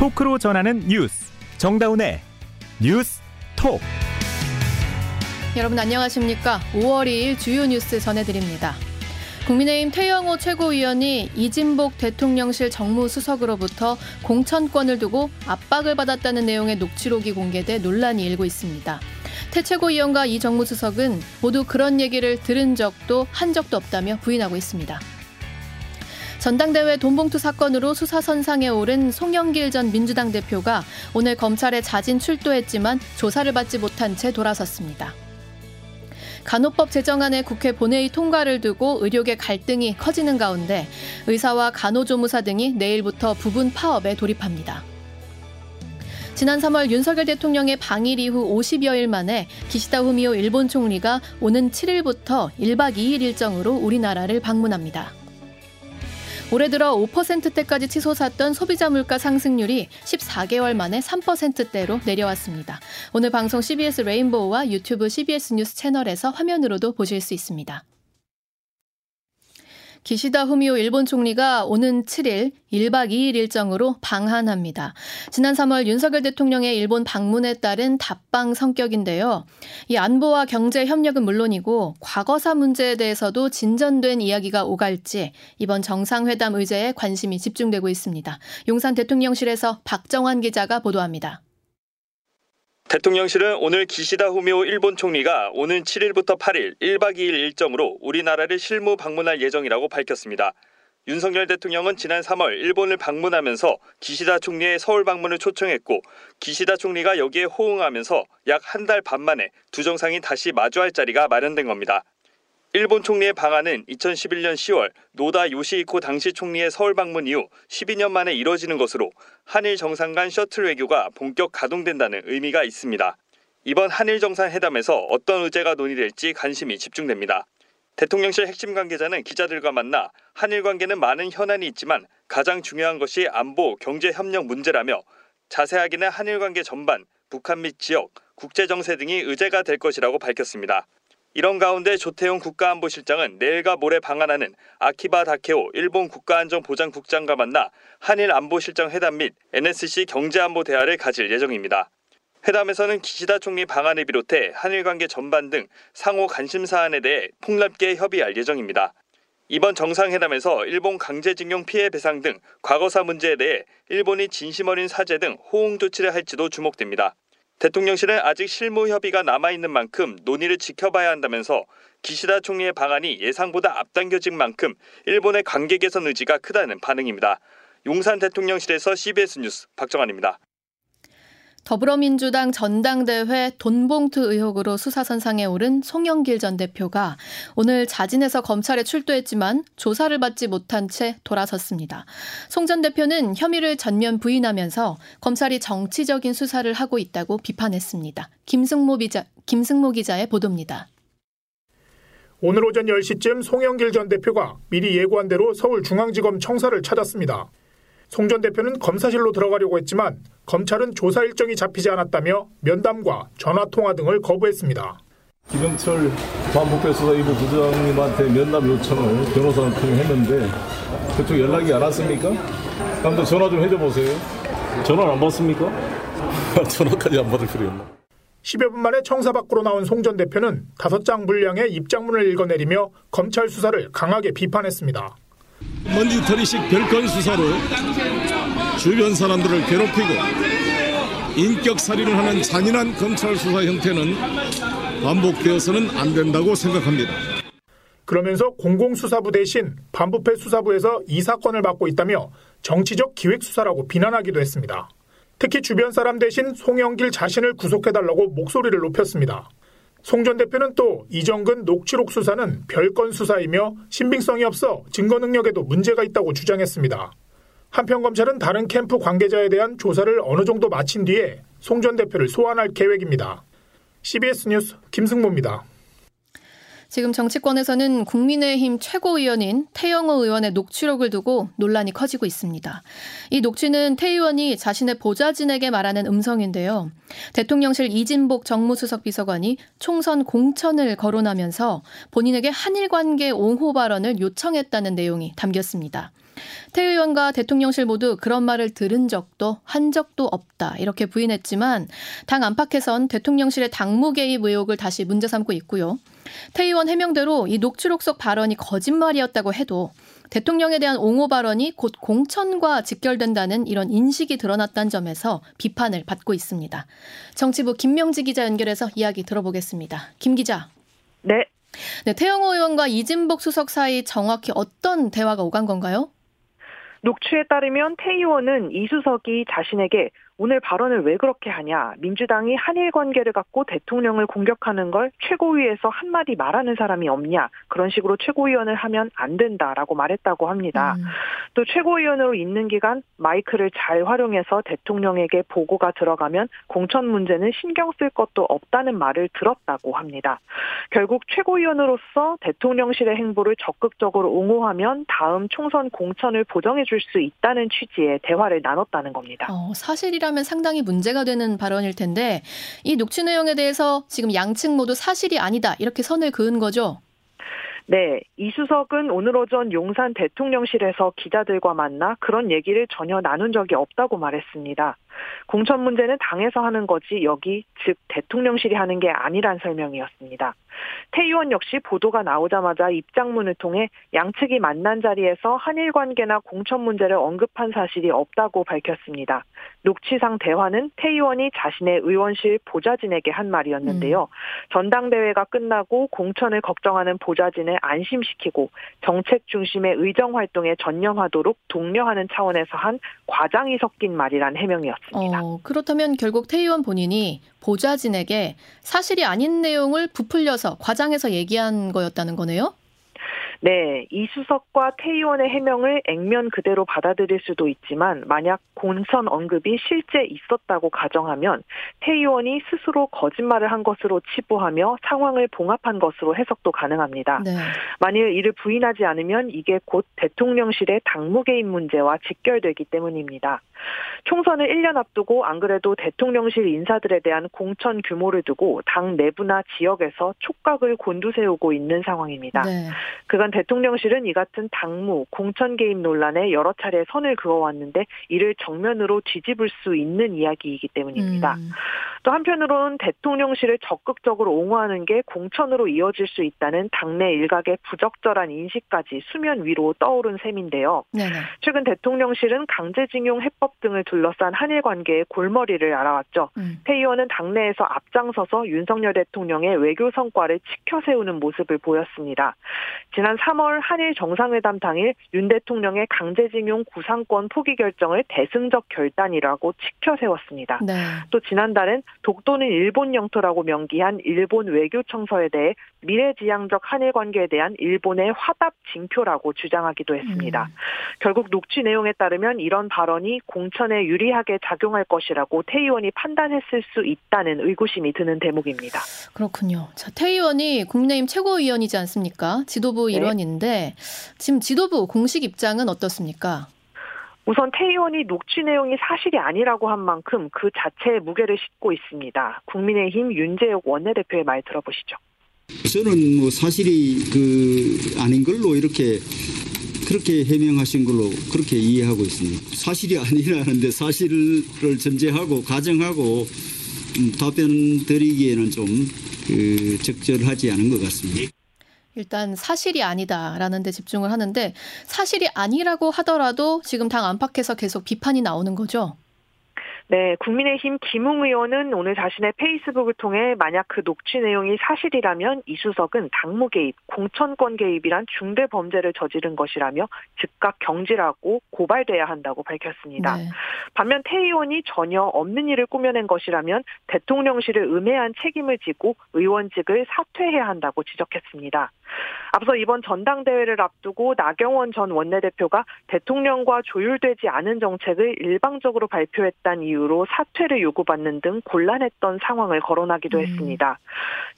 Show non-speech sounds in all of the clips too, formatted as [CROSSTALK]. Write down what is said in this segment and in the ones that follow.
토크로 전하는 뉴스 정다운의 뉴스 톡 여러분 안녕하십니까 5월 2일 주요 뉴스 전해드립니다 국민의힘 태영호 최고위원이 이진복 대통령실 정무수석으로부터 공천권을 두고 압박을 받았다는 내용의 녹취록이 공개돼 논란이 일고 있습니다. 태 최고위원과 이 정무수석은 모두 그런 얘기를 들은 적도 한 적도 없다며 부인하고 있습니다. 전당대회 돈봉투 사건으로 수사선상에 오른 송영길 전 민주당 대표가 오늘 검찰에 자진 출두했지만 조사를 받지 못한 채 돌아섰습니다. 간호법 제정안의 국회 본회의 통과를 두고 의료계 갈등이 커지는 가운데 의사와 간호조무사 등이 내일부터 부분 파업에 돌입합니다. 지난 3월 윤석열 대통령의 방일 이후 50여일 만에 기시다 후미오 일본 총리가 오는 7일부터 1박 2일 일정으로 우리나라를 방문합니다. 올해 들어 5%대까지 치솟았던 소비자 물가 상승률이 14개월 만에 3%대로 내려왔습니다. 오늘 방송 CBS 레인보우와 유튜브 CBS 뉴스 채널에서 화면으로도 보실 수 있습니다. 기시다 후미오 일본 총리가 오는 7일 1박 2일 일정으로 방한합니다. 지난 3월 윤석열 대통령의 일본 방문에 따른 답방 성격인데요. 이 안보와 경제 협력은 물론이고 과거사 문제에 대해서도 진전된 이야기가 오갈지 이번 정상회담 의제에 관심이 집중되고 있습니다. 용산 대통령실에서 박정환 기자가 보도합니다. 대통령실은 오늘 기시다 후미오 일본 총리가 오는 7일부터 8일 1박 2일 일정으로 우리나라를 실무 방문할 예정이라고 밝혔습니다. 윤석열 대통령은 지난 3월 일본을 방문하면서 기시다 총리의 서울 방문을 초청했고 기시다 총리가 여기에 호응하면서 약 한 달 반 만에 두 정상이 다시 마주할 자리가 마련된 겁니다. 일본 총리의 방안은 2011년 10월 노다 요시이코 당시 총리의 서울 방문 이후 12년 만에 이뤄지는 것으로 한일 정상 간 셔틀 외교가 본격 가동된다는 의미가 있습니다. 이번 한일 정상회담에서 어떤 의제가 논의될지 관심이 집중됩니다. 대통령실 핵심 관계자는 기자들과 만나 한일 관계는 많은 현안이 있지만 가장 중요한 것이 안보, 경제 협력 문제라며 자세하게는 한일 관계 전반, 북한 및 지역, 국제 정세 등이 의제가 될 것이라고 밝혔습니다. 이런 가운데 조태용 국가안보실장은 내일과 모레 방한하는 아키바 다케오 일본 국가안전보장국장과 만나 한일 안보실장 회담 및 NSC 경제안보 대화를 가질 예정입니다. 회담에서는 기시다 총리 방안을 비롯해 한일 관계 전반 등 상호 관심 사안에 대해 폭넓게 협의할 예정입니다. 이번 정상회담에서 일본 강제징용 피해 배상 등 과거사 문제에 대해 일본이 진심 어린 사죄 등 호응 조치를 할지도 주목됩니다. 대통령실은 아직 실무 협의가 남아있는 만큼 논의를 지켜봐야 한다면서 기시다 총리의 방안이 예상보다 앞당겨진 만큼 일본의 관계 개선 의지가 크다는 반응입니다. 용산 대통령실에서 CBS 뉴스 박정환입니다. 더불어민주당 전당대회 돈봉투 의혹으로 수사선상에 오른 송영길 전 대표가 오늘 자진해서 검찰에 출두했지만 조사를 받지 못한 채 돌아섰습니다. 송 전 대표는 혐의를 전면 부인하면서 검찰이 정치적인 수사를 하고 있다고 비판했습니다. 김승모 기자, 김승모 기자의 보도입니다. 오늘 오전 10시쯤 송영길 전 대표가 미리 예고한 대로 서울중앙지검 청사를 찾았습니다. 송 전 대표는 검사실로 들어가려고 했지만 검찰은 조사 일정이 잡히지 않았다며 면담과 전화 통화 등을 거부했습니다. 김영철 반부패 수사이부 부장님한테 면담 요청을 변호사를 통해 했는데 그쪽 연락이 안 왔습니까? 한번 전화 좀 해줘 보세요. 전화 안 받습니까? [LAUGHS] 전화까지 안 받을 필요 없나? 10여 분 만에 청사 밖으로 나온 송 전 대표는 다섯 장 분량의 입장문을 읽어내리며 검찰 수사를 강하게 비판했습니다. 먼지털이식 별건 수사로 주변 사람들을 괴롭히고 인격살인을 하는 잔인한 검찰 수사 형태는 반복되어서는 안 된다고 생각합니다. 그러면서 공공수사부 대신 반부패 수사부에서 이 사건을 맡고 있다며 정치적 기획수사라고 비난하기도 했습니다. 특히 주변 사람 대신 송영길 자신을 구속해달라고 목소리를 높였습니다. 송 전 대표는 또 이정근 녹취록 수사는 별건 수사이며 신빙성이 없어 증거 능력에도 문제가 있다고 주장했습니다. 한편 검찰은 다른 캠프 관계자에 대한 조사를 어느 정도 마친 뒤에 송 전 대표를 소환할 계획입니다. CBS 뉴스 김승모입니다. 지금 정치권에서는 국민의힘 최고위원인 태영호 의원의 녹취록을 두고 논란이 커지고 있습니다. 이 녹취는 태 의원이 자신의 보좌진에게 말하는 음성인데요. 대통령실 이진복 정무수석 비서관이 총선 공천을 거론하면서 본인에게 한일 관계 옹호 발언을 요청했다는 내용이 담겼습니다. 태 의원과 대통령실 모두 그런 말을 들은 적도 한 적도 없다 이렇게 부인했지만 당 안팎에선 대통령실의 당무 개입 의혹을 다시 문제 삼고 있고요. 태 의원 해명대로 이 녹취록 속 발언이 거짓말이었다고 해도 대통령에 대한 옹호 발언이 곧 공천과 직결된다는 이런 인식이 드러났다는 점에서 비판을 받고 있습니다. 정치부 김명지 기자 연결해서 이야기 들어보겠습니다. 김 기자. 네. 네, 태영호 의원과 이진복 수석 사이 정확히 어떤 대화가 오간 건가요? 녹취에 따르면 태 의원은 이 수석이 자신에게 오늘 발언을 왜 그렇게 하냐. 민주당이 한일 관계를 갖고 대통령을 공격하는 걸 최고위에서 한마디 말하는 사람이 없냐. 그런 식으로 최고위원을 하면 안 된다라고 말했다고 합니다. 음. 또 최고위원으로 있는 기간 마이크를 잘 활용해서 대통령에게 보고가 들어가면 공천 문제는 신경 쓸 것도 없다는 말을 들었다고 합니다. 결국 최고위원으로서 대통령실의 행보를 적극적으로 옹호하면 다음 총선 공천을 보정해 줄 수 있다는 취지의 대화를 나눴다는 겁니다. 어, 사실이라 하면 상당히 문제가 되는 발언일 텐데 이 녹취 내용에 대해서 지금 양측 모두 사실이 아니다 이렇게 선을 그은 거죠. 네, 이 수석은 오늘 오전 용산 대통령실에서 기자들과 만나 그런 얘기를 전혀 나눈 적이 없다고 말했습니다. 공천 문제는 당에서 하는 거지 여기 즉 대통령실이 하는 게 아니란 설명이었습니다. 태 의원 역시 보도가 나오자마자 입장문을 통해 양측이 만난 자리에서 한일 관계나 공천 문제를 언급한 사실이 없다고 밝혔습니다. 녹취상 대화는 태 의원이 자신의 의원실 보좌진에게 한 말이었는데요. 음. 전당대회가 끝나고 공천을 걱정하는 보좌진을 안심시키고 정책 중심의 의정 활동에 전념하도록 독려하는 차원에서 한 과장이 섞인 말이란 해명이었습니다. 어, 그렇다면 결국 태 의원 본인이 보좌진에게 사실이 아닌 내용을 부풀려서 과장해서 얘기한 거였다는 거네요? 네, 이수석과 태 의원의 해명을 액면 그대로 받아들일 수도 있지만 만약 공천 언급이 실제 있었다고 가정하면 태 의원이 스스로 거짓말을 한 것으로 치부하며 상황을 봉합한 것으로 해석도 가능합니다. 네. 만일 이를 부인하지 않으면 이게 곧 대통령실의 당무 개입 문제와 직결되기 때문입니다. 총선을 1년 앞두고 안 그래도 대통령실 인사들에 대한 공천 규모를 두고 당 내부나 지역에서 촉각을 곤두세우고 있는 상황입니다. 네. 그간 대통령실은 이 같은 당무, 공천 개입 논란에 여러 차례 선을 그어왔는데 이를 정면으로 뒤집을 수 있는 이야기이기 때문입니다. 음. 또 한편으로는 대통령실을 적극적으로 옹호하는 게 공천으로 이어질 수 있다는 당내 일각의 부적절한 인식까지 수면 위로 떠오른 셈인데요. 네네. 최근 대통령실은 강제징용 해법 등을 둘러싼 한일 관계의 골머리를 알아왔죠. 음. 태 의원은 당내에서 앞장서서 윤석열 대통령의 외교 성과를 치켜 세우는 모습을 보였습니다. 지난 3월 한일 정상회담 당일 윤 대통령의 강제징용 구상권 포기 결정을 대승적 결단이라고 치켜 세웠습니다. 네. 또 지난달엔 독도는 일본 영토라고 명기한 일본 외교청서에 대해 미래지향적 한일 관계에 대한 일본의 화답 징표라고 주장하기도 했습니다. 음. 결국 녹취 내용에 따르면 이런 발언이 공천에 유리하게 작용할 것이라고 태 의원이 판단했을 수 있다는 의구심이 드는 대목입니다. 그렇군요. 자, 태 의원이 국민의힘 최고위원이지 않습니까? 지도부 네. 일원인데 지금 지도부 공식 입장은 어떻습니까? 우선 태 의원이 녹취 내용이 사실이 아니라고 한 만큼 그 자체에 무게를 싣고 있습니다. 국민의힘 윤재욱 원내대표의 말 들어보시죠. 저는 뭐 사실이 그 아닌 걸로 이렇게 그렇게 해명하신 걸로 그렇게 이해하고 있습니다. 사실이 아니라는데 사실을 전제하고 가정하고 음, 답변 드리기에는 좀 그 적절하지 않은 것 같습니다. 일단 사실이 아니다라는 데 집중을 하는데 사실이 아니라고 하더라도 지금 당 안팎에서 계속 비판이 나오는 거죠. 네, 국민의힘 김웅 의원은 오늘 자신의 페이스북을 통해 만약 그 녹취 내용이 사실이라면 이수석은 당무 개입, 공천권 개입이란 중대 범죄를 저지른 것이라며 즉각 경질하고 고발돼야 한다고 밝혔습니다. 네. 반면 태 의원이 전혀 없는 일을 꾸며낸 것이라면 대통령실을 음해한 책임을 지고 의원직을 사퇴해야 한다고 지적했습니다. 앞서 이번 전당대회를 앞두고 나경원 전 원내대표가 대통령과 조율되지 않은 정책을 일방적으로 발표했다는 이유 로 사퇴를 요구받는 등 곤란했던 상황을 거론하기도 음. 했습니다.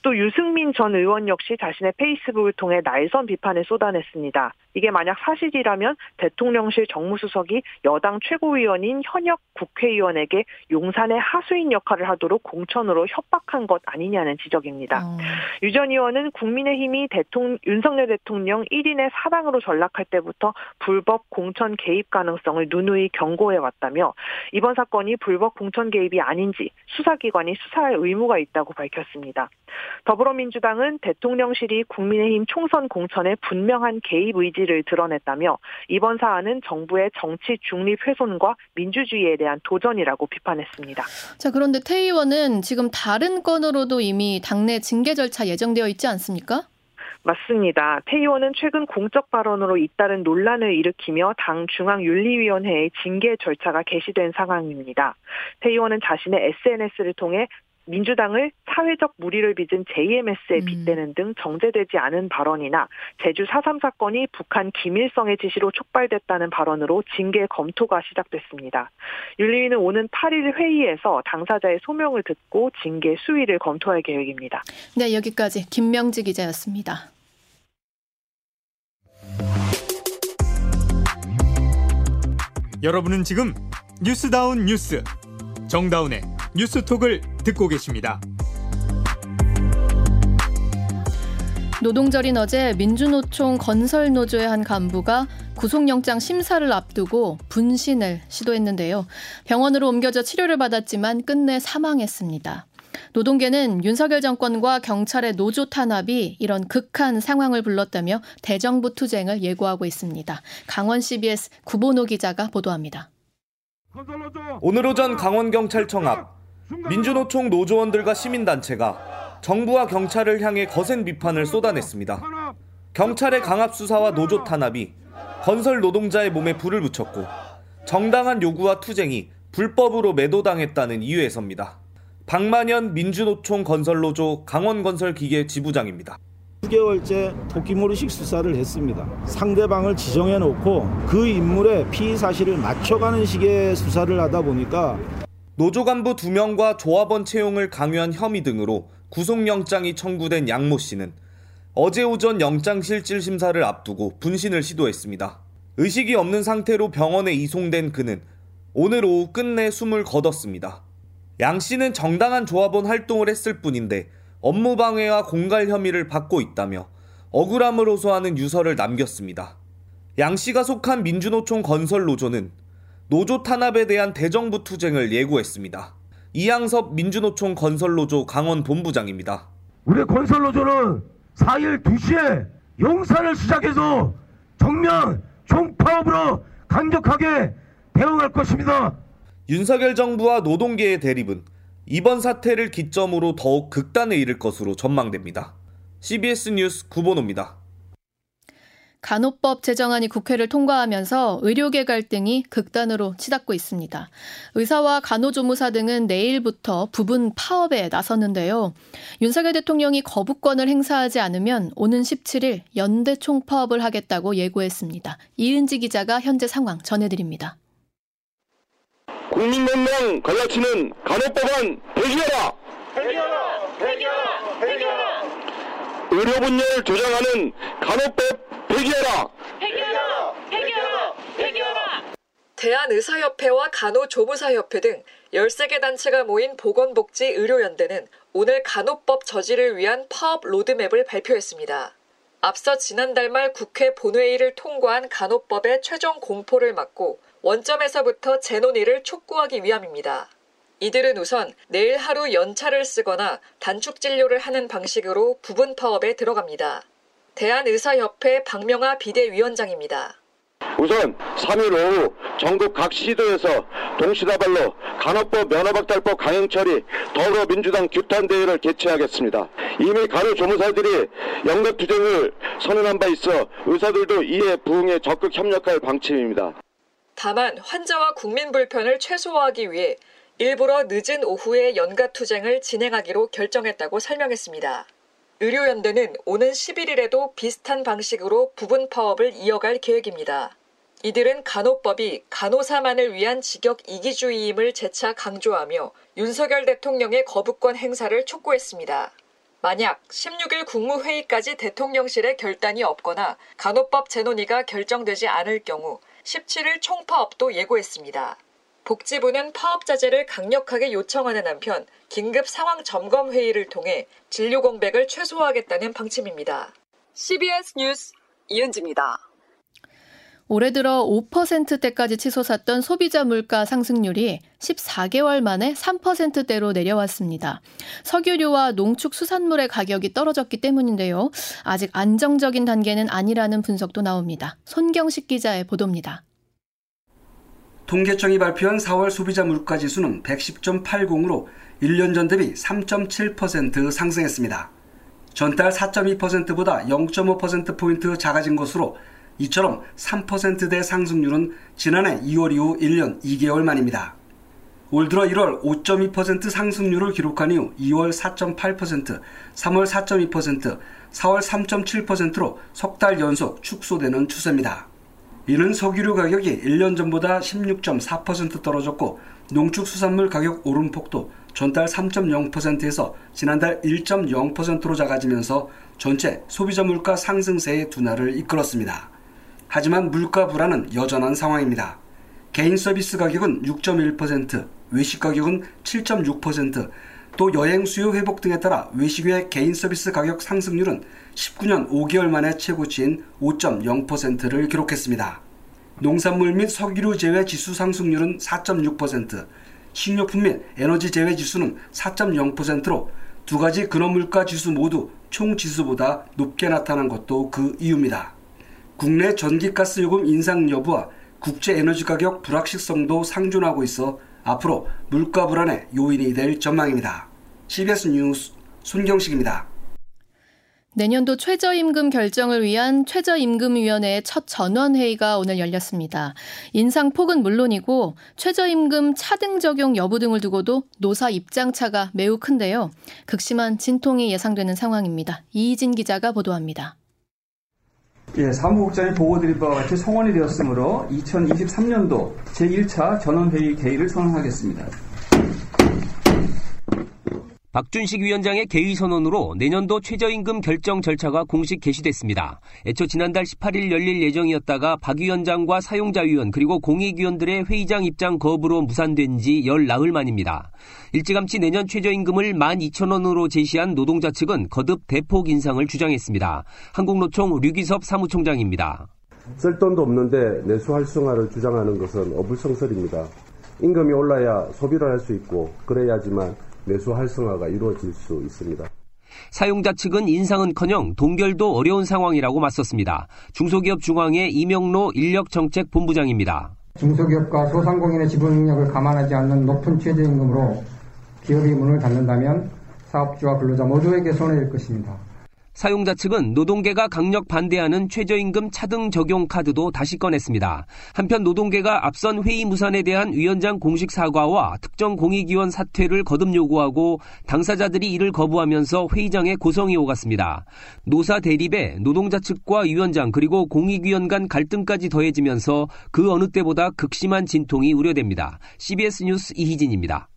또 유승민 전 의원 역시 자신의 페이스북을 통해 날선 비판을 쏟아냈습니다. 이게 만약 사실이라면 대통령실 정무수석이 여당 최고위원인 현역 국회의원에게 용산의 하수인 역할을 하도록 공천으로 협박한 것 아니냐는 지적입니다. 어. 유전 의원은 국민의힘이 대통령, 윤석열 대통령 1인의 사당으로 전락할 때부터 불법 공천 개입 가능성을 누누이 경고해 왔다며 이번 사건이 불법 공천 개입이 아닌지 수사기관이 수사할 의무가 있다고 밝혔습니다. 더불어민주당은 대통령실이 국민의힘 총선 공천에 분명한 개입 의지를 드러냈다며 이번 사안은 정부의 정치 중립 훼손과 민주주의에 대한 도전이라고 비판했습니다. 자, 그런데 태 의원은 지금 다른 건으로도 이미 당내 징계 절차 예정되어 있지 않습니까? 맞습니다. 태 의원은 최근 공적 발언으로 잇따른 논란을 일으키며 당 중앙윤리위원회의 징계 절차가 개시된 상황입니다. 태 의원은 자신의 SNS를 통해 민주당을 사회적 무리를 빚은 JMS에 음. 빗대는 등 정제되지 않은 발언이나 제주 4.3 사건이 북한 김일성의 지시로 촉발됐다는 발언으로 징계 검토가 시작됐습니다. 윤리위는 오는 8일 회의에서 당사자의 소명을 듣고 징계 수위를 검토할 계획입니다. 네, 여기까지 김명지 기자였습니다. 여러분은 지금 뉴스다운 뉴스 정다운의 뉴스톡을 듣고 계십니다. 노동절인 어제 민주노총 건설노조의 한 간부가 구속영장 심사를 앞두고 분신을 시도했는데요. 병원으로 옮겨져 치료를 받았지만 끝내 사망했습니다. 노동계는 윤석열 정권과 경찰의 노조 탄압이 이런 극한 상황을 불렀다며 대정부 투쟁을 예고하고 있습니다. 강원 CBS 구본호 기자가 보도합니다. 오늘 오전 강원경찰청 앞 민주노총 노조원들과 시민단체가 정부와 경찰을 향해 거센 비판을 쏟아냈습니다. 경찰의 강압 수사와 노조 탄압이 건설 노동자의 몸에 불을 붙였고 정당한 요구와 투쟁이 불법으로 매도당했다는 이유에서입니다. 박만현 민주노총 건설노조 강원건설기계 지부장입니다. 9개월째 토끼모리식 수사를 했습니다. 상대방을 지정해 놓고 그 인물의 피의 사실을 맞춰가는 식의 수사를 하다 보니까 노조 간부 2명과 조합원 채용을 강요한 혐의 등으로 구속영장이 청구된 양모 씨는 어제 오전 영장실질 심사를 앞두고 분신을 시도했습니다. 의식이 없는 상태로 병원에 이송된 그는 오늘 오후 끝내 숨을 거뒀습니다. 양 씨는 정당한 조합원 활동을 했을 뿐인데 업무 방해와 공갈 혐의를 받고 있다며 억울함을 호소하는 유서를 남겼습니다. 양 씨가 속한 민주노총 건설 노조는 노조 탄압에 대한 대정부 투쟁을 예고했습니다. 이양섭 민주노총 건설노조 강원 본부장입니다. 우리 건설노조는 4일 2시에 용산을 시작해서 정면 총파업으로 강력하게 대응할 것입니다. 윤석열 정부와 노동계의 대립은 이번 사태를 기점으로 더욱 극단에 이를 것으로 전망됩니다. CBS 뉴스 구본호입니다. 간호법 제정안이 국회를 통과하면서 의료계 갈등이 극단으로 치닫고 있습니다. 의사와 간호조무사 등은 내일부터 부분 파업에 나섰는데요. 윤석열 대통령이 거부권을 행사하지 않으면 오는 17일 연대 총파업을 하겠다고 예고했습니다. 이은지 기자가 현재 상황 전해드립니다. 국민연맹 걸라치는 간호법안 폐기하라! 폐기하라! 폐기하라! 폐기하라! 의료분야를 조장하는 간호법 폐기하라! 폐기하라! 폐기하라! 폐기하라! 대한의사협회와 간호조무사협회 등 13개 단체가 모인 보건복지의료연대는 오늘 간호법 저지를 위한 파업 로드맵을 발표했습니다. 앞서 지난달 말 국회 본회의를 통과한 간호법의 최종 공포를 막고 원점에서부터 재논의를 촉구하기 위함입니다. 이들은 우선 내일 하루 연차를 쓰거나 단축 진료를 하는 방식으로 부분 파업에 들어갑니다. 대한의사협회 박명아 비대위원장입니다. 우선 3일 오후 전국 각 시도에서 동시다발로 간호법 면허박탈법 강행 처리 더불어민주당 규탄대회를 개최하겠습니다. 이미 간호조무사들이 영각투쟁을 선언한 바 있어 의사들도 이에 부응해 적극 협력할 방침입니다. 다만 환자와 국민 불편을 최소화하기 위해 일부러 늦은 오후에 연가 투쟁을 진행하기로 결정했다고 설명했습니다. 의료연대는 오는 11일에도 비슷한 방식으로 부분 파업을 이어갈 계획입니다. 이들은 간호법이 간호사만을 위한 직역 이기주의임을 재차 강조하며 윤석열 대통령의 거부권 행사를 촉구했습니다. 만약 16일 국무회의까지 대통령실에 결단이 없거나 간호법 재논의가 결정되지 않을 경우 17일 총파업도 예고했습니다. 복지부는 파업 자제를 강력하게 요청하는 한편 긴급 상황 점검 회의를 통해 진료 공백을 최소화하겠다는 방침입니다. CBS 뉴스 이은지입니다. 올해 들어 5%대까지 치솟았던 소비자 물가 상승률이 14개월 만에 3%대로 내려왔습니다. 석유류와 농축 수산물의 가격이 떨어졌기 때문인데요. 아직 안정적인 단계는 아니라는 분석도 나옵니다. 손경식 기자의 보도입니다. 통계청이 발표한 4월 소비자 물가 지수는 110.80으로 1년 전 대비 3.7% 상승했습니다. 전달 4.2%보다 0.5%포인트 작아진 것으로 이처럼 3%대 상승률은 지난해 2월 이후 1년 2개월 만입니다. 올 들어 1월 5.2% 상승률을 기록한 이후 2월 4.8%, 3월 4.2%, 4월 3.7%로 석 달 연속 축소되는 추세입니다. 이는 석유류 가격이 1년 전보다 16.4% 떨어졌고 농축수산물 가격 오름폭도 전달 3.0%에서 지난달 1.0%로 작아지면서 전체 소비자 물가 상승세의 둔화를 이끌었습니다. 하지만 물가 불안은 여전한 상황입니다. 개인 서비스 가격은 6.1%, 외식 가격은 7.6%, 또 여행 수요 회복 등에 따라 외식 외 개인 서비스 가격 상승률은 19년 5개월 만에 최고치인 5.0%를 기록했습니다. 농산물 및 석유류 제외 지수 상승률은 4.6%, 식료품 및 에너지 제외 지수는 4.0%로 두 가지 근원물가 지수 모두 총 지수보다 높게 나타난 것도 그 이유입니다. 국내 전기가스 요금 인상 여부와 국제 에너지 가격 불확실성도 상존하고 있어 앞으로 물가 불안의 요인이 될 전망입니다. CBS 뉴스 손경식입니다. 내년도 최저임금 결정을 위한 최저임금위원회의 첫 전원회의가 오늘 열렸습니다. 인상폭은 물론이고 최저임금 차등 적용 여부 등을 두고도 노사 입장차가 매우 큰데요. 극심한 진통이 예상되는 상황입니다. 이희진 기자가 보도합니다. 예, 사무국장이 보고드린 바와 같이 성원이 되었으므로 2023년도 제1차 전원회의 개의를 선언하겠습니다. 박준식 위원장의 개의 선언으로 내년도 최저임금 결정 절차가 공식 개시됐습니다. 애초 지난달 18일 열릴 예정이었다가 박 위원장과 사용자위원 그리고 공익위원들의 회의장 입장 거부로 무산된 지 열 나흘 만입니다. 일찌감치 내년 최저임금을 12,000원으로 제시한 노동자 측은 거듭 대폭 인상을 주장했습니다. 한국노총 류기섭 사무총장입니다. 쓸 돈도 없는데 내수 활성화를 주장하는 것은 어불성설입니다. 임금이 올라야 소비를 할 수 있고 그래야지만 내수 활성화가 이루어질 수 있습니다. 사용자 측은 인상은커녕 동결도 어려운 상황이라고 맞섰습니다. 중소기업 중앙회 이명로 인력정책 본부장입니다. 중소기업과 소상공인의 지불 능력을 감안하지 않는 높은 최저임금으로 기업이 문을 닫는다면 사업주와 근로자 모두에게 손해일 것입니다. 사용자 측은 노동계가 강력 반대하는 최저임금 차등 적용 카드도 다시 꺼냈습니다. 한편 노동계가 앞선 회의 무산에 대한 위원장 공식 사과와 특정 공익위원 사퇴를 거듭 요구하고 당사자들이 이를 거부하면서 회의장에 고성이 오갔습니다. 노사 대립에 노동자 측과 위원장 그리고 공익위원 간 갈등까지 더해지면서 그 어느 때보다 극심한 진통이 우려됩니다. CBS 뉴스 이희진입니다.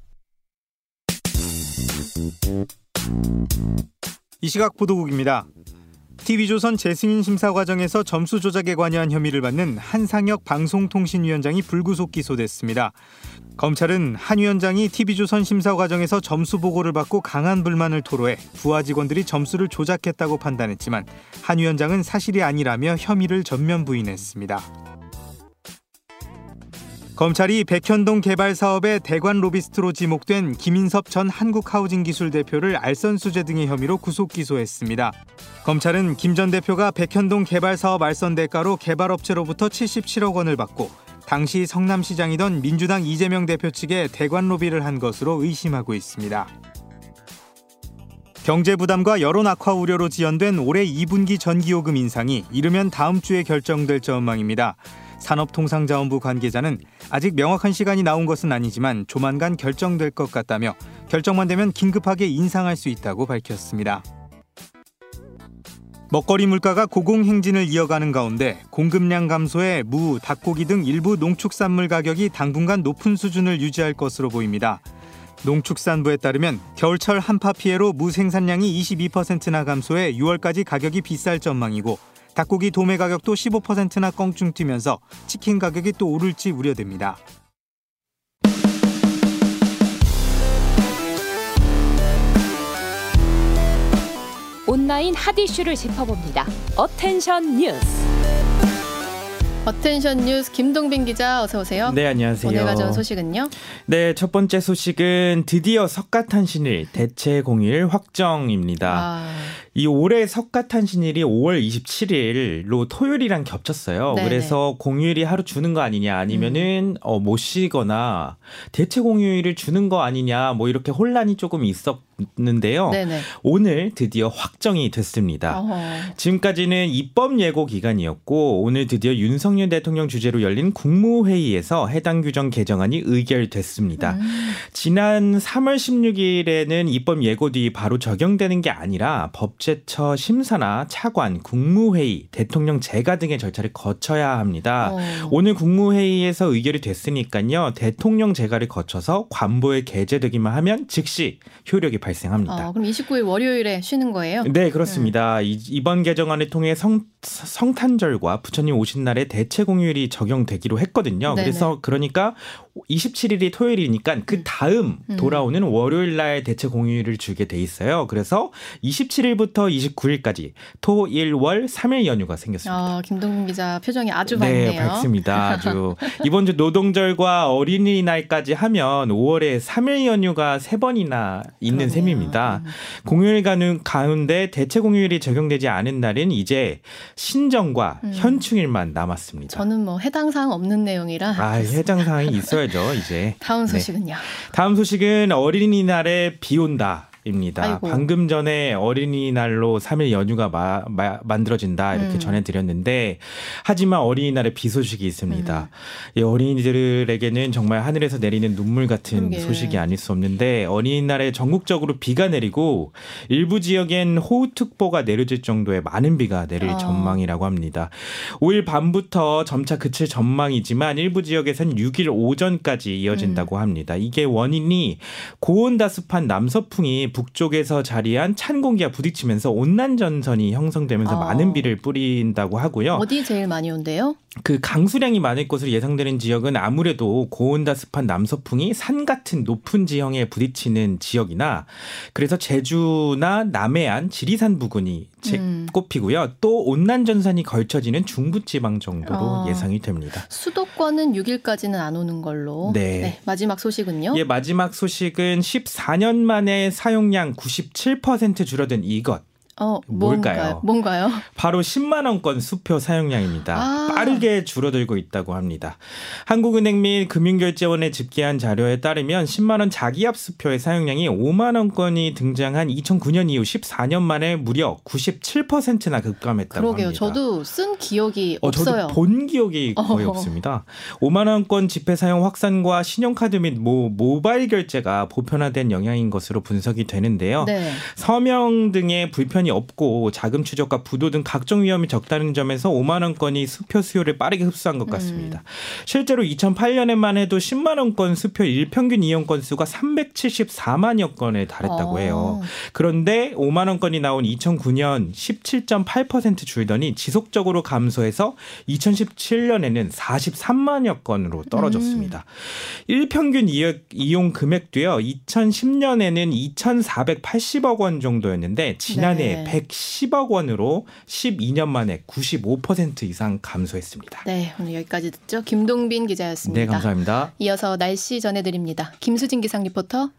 이 시각 보도국입니다. TV조선 재승인 심사 과정에서 점수 조작에 관여한 혐의를 받는 한상혁 방송통신위원장이 불구속 기소됐습니다. 검찰은 한 위원장이 TV조선 심사 과정에서 점수 보고를 받고 강한 불만을 토로해 부하 직원들이 점수를 조작했다고 판단했지만 한 위원장은 사실이 아니라며 혐의를 전면 부인했습니다. 검찰이 백현동 개발 사업의 대관 로비스트로 지목된 김인섭 전 한국하우징기술 대표를 알선수재 등의 혐의로 구속 기소했습니다. 검찰은 김 전 대표가 백현동 개발 사업 알선 대가로 개발업체로부터 77억 원을 받고 당시 성남시장이던 민주당 이재명 대표 측에 대관 로비를 한 것으로 의심하고 있습니다. 경제 부담과 여론 악화 우려로 지연된 올해 2분기 전기요금 인상이 이르면 다음 주에 결정될 전망입니다. 산업통상자원부 관계자는 아직 명확한 시간이 나온 것은 아니지만 조만간 결정될 것 같다며 결정만 되면 긴급하게 인상할 수 있다고 밝혔습니다. 먹거리 물가가 고공행진을 이어가는 가운데 공급량 감소에 무, 닭고기 등 일부 농축산물 가격이 당분간 높은 수준을 유지할 것으로 보입니다. 농축산부에 따르면 겨울철 한파 피해로 무 생산량이 22%나 감소해 6월까지 가격이 비쌀 전망이고 닭고기 도매 가격도 15%나 껑충 뛰면서 치킨 가격이 또 오를지 우려됩니다. 온라인 핫 이슈를 짚어봅니다. attention 뉴스. attention 뉴스 김동빈 기자 어서 오세요. 네, 안녕하세요. 오늘 가져온 소식은요? 네, 첫 번째 소식은 드디어 석가탄신일 대체 공휴일 확정입니다. 아. 이 올해 석가탄신일이 5월 27일로 토요일이랑 겹쳤어요. 네네. 그래서 공휴일이 하루 주는 거 아니냐 아니면은 음. 어, 못 쉬거나 대체 공휴일을 주는 거 아니냐 뭐 이렇게 혼란이 조금 있었는데요. 네네. 오늘 드디어 확정이 됐습니다. 어허. 지금까지는 입법 예고 기간이었고 오늘 드디어 윤석열 대통령 주재로 열린 국무회의에서 해당 규정 개정안이 의결됐습니다. 음. 지난 3월 16일에는 입법 예고 뒤 바로 적용되는 게 아니라 법 법제처 심사나 차관, 국무회의, 대통령 재가 등의 절차를 거쳐야 합니다. 어. 오늘 국무회의에서 의결이 됐으니까요. 대통령 재가를 거쳐서 관보에 게재되기만 하면 즉시 효력이 발생합니다. 어, 그럼 29일 월요일에 쉬는 거예요? 네, 그렇습니다. 음. 이 번 개정안을 통해 성, 성탄절과 부처님 오신 날에 대체 공휴일이 적용되기로 했거든요. 네네. 그래서 그러니까 27일이 토요일이니까 그 음. 다음 음. 돌아오는 월요일 날 대체 공휴일을 주게 돼 있어요. 그래서 27일부터 29일까지 토, 일, 월 3일 연휴가 생겼습니다. 어, 김동민 기자 표정이 아주 밝네요. 네, 밝습니다. 아주 [LAUGHS] 이번 주 노동절과 어린이날까지 하면 5월에 3일 연휴가 3번이나 있는 그러네요. 셈입니다. 음. 공휴일 가운데 대체 공휴일이 적용되지 않은 날은 이제 신정과 음. 현충일만 남았습니다. 저는 뭐 해당 사항 없는 내용이라 아, 해당 사항이 있어야 있어야죠, 이제. [LAUGHS] 다음 네. 소식은요. 네. 다음 소식은 어린이날에 비 온다. 입니다. 아이고. 방금 전에 어린이날로 3일 연휴가 마, 마, 만들어진다 이렇게 음. 전해드렸는데 하지만 어린이날에 비 소식이 있습니다. 음. 이 어린이들에게는 정말 하늘에서 내리는 눈물 같은 그러게. 소식이 아닐 수 없는데 어린이날에 전국적으로 비가 내리고 일부 지역엔 호우특보가 내려질 정도의 많은 비가 내릴 어. 전망이라고 합니다. 5일 밤부터 점차 그칠 전망이지만 일부 지역에선 6일 오전까지 이어진다고 음. 합니다. 이게 원인이 고온다습한 남서풍이 북쪽에서 자리한 찬 공기와 부딪히면서 온난 전선이 형성되면서 어. 많은 비를 뿌린다고 하고요. 어디 제일 많이 온대요? 그 강수량이 많을 것으로 예상되는 지역은 아무래도 고온다 습한 남서풍이 산 같은 높은 지형에 부딪히는 지역이나 그래서 제주나 남해안, 지리산 부근이 음. 꼽히고요. 또 온난 전선이 걸쳐지는 중부 지방 정도로 어. 예상이 됩니다. 수도권은 6일까지는 안 오는 걸로. 네. 네. 마지막 소식은요? 예, 마지막 소식은 14년 만에 사용량 97% 줄어든 이것. 어, 뭘까요? 뭔가요? 바로 10만 원권 수표 사용량입니다. 아. 빠르게 줄어들고 있다고 합니다. 한국은행 및 금융결제원에 집계한 자료에 따르면 10만 원 자기압 수표의 사용량이 5만 원권이 등장한 2009년 이후 14년 만에 무려 97%나 급감했다고 그러게요. 합니다. 저도 쓴 기억이 어, 없어요. 저도 본 기억이 거의 어. 없습니다. 5만 원권 지폐 사용 확산과 신용카드 및 모, 모바일 결제가 보편화된 영향인 것으로 분석이 되는데요. 네. 서명 등의 불편 제한이 없고 자금 추적과 부도 등 각종 위험이 적다는 점에서 5만 원권이 수표 수요를 빠르게 흡수한 것 같습니다. 음. 실제로 2008년에만 해도 10만 원권 수표 일평균 이용 건수가 374만여 건에 달했다고 해요. 어. 그런데 5만 원권이 나온 2009년 17.8% 줄더니 지속적으로 감소해서 2017년에는 43만여 건으로 떨어졌습니다. 음. 일평균 이용 금액도요. 2010년에는 2,480억 원 정도였는데 지난해 네. 110억 원으로 12년 만에 95% 이상 감소했습니다. 네, 오늘 여기까지 듣죠. 김동빈 기자였습니다. 네, 감사합니다. 이어서 날씨 전해드립니다. 김수진 기상 리포터.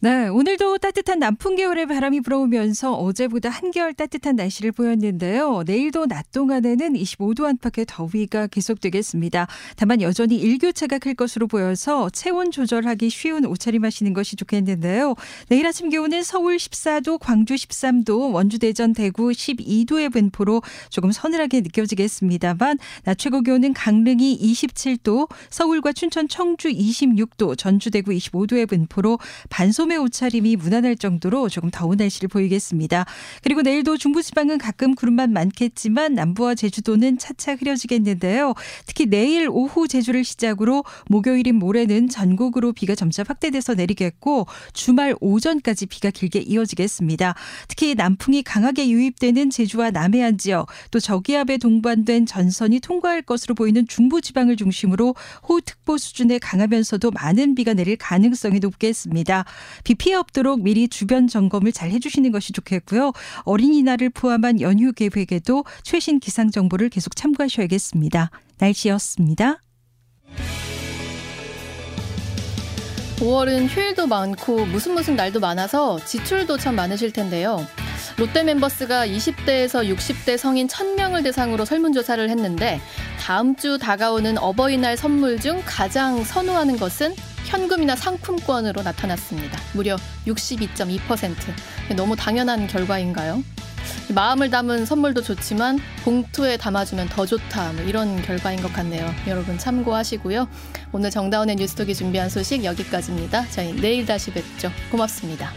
네, 오늘도 따뜻한 남풍 계열의 바람이 불어오면서 어제보다 한결 따뜻한 날씨를 보였는데요. 내일도 낮 동안에는 25도 안팎의 더위가 계속되겠습니다. 다만 여전히 일교차가 클 것으로 보여서 체온 조절하기 쉬운 옷차림 하시는 것이 좋겠는데요. 내일 아침 기온은 서울 14도, 광주 13도, 원주 대전 대구 12도의 분포로 조금 서늘하게 느껴지겠습니다만 낮 최고 기온은 강릉이 27도, 서울과 춘천 청주 26도, 전주 대구 25도의 분포로 반소 여름의 옷차림이 무난할 정도로 조금 더운 날씨를 보이겠습니다. 그리고 내일도 중부지방은 가끔 구름만 많겠지만 남부와 제주도는 차차 흐려지겠는데요. 특히 내일 오후 제주를 시작으로 목요일인 모레는 전국으로 비가 점차 확대돼서 내리겠고 주말 오전까지 비가 길게 이어지겠습니다. 특히 남풍이 강하게 유입되는 제주와 남해안 지역 또 저기압에 동반된 전선이 통과할 것으로 보이는 중부지방을 중심으로 호우특보 수준에 강하면서도 많은 비가 내릴 가능성이 높겠습니다. 비 피해 없도록 미리 주변 점검을 잘 해주시는 것이 좋겠고요. 어린이날을 포함한 연휴 계획에도 최신 기상 정보를 계속 참고하셔야겠습니다. 날씨였습니다. 5월은 휴일도 많고 무슨 무슨 날도 많아서 지출도 참 많으실 텐데요. 롯데 멤버스가 20대에서 60대 성인 1000명을 대상으로 설문조사를 했는데 다음 주 다가오는 어버이날 선물 중 가장 선호하는 것은 현금이나 상품권으로 나타났습니다. 무려 62.2%. 너무 당연한 결과인가요? 마음을 담은 선물도 좋지만 봉투에 담아주면 더 좋다. 뭐 이런 결과인 것 같네요. 여러분 참고하시고요. 오늘 정다운의 뉴스톡이 준비한 소식 여기까지입니다. 저희 내일 다시 뵙죠. 고맙습니다.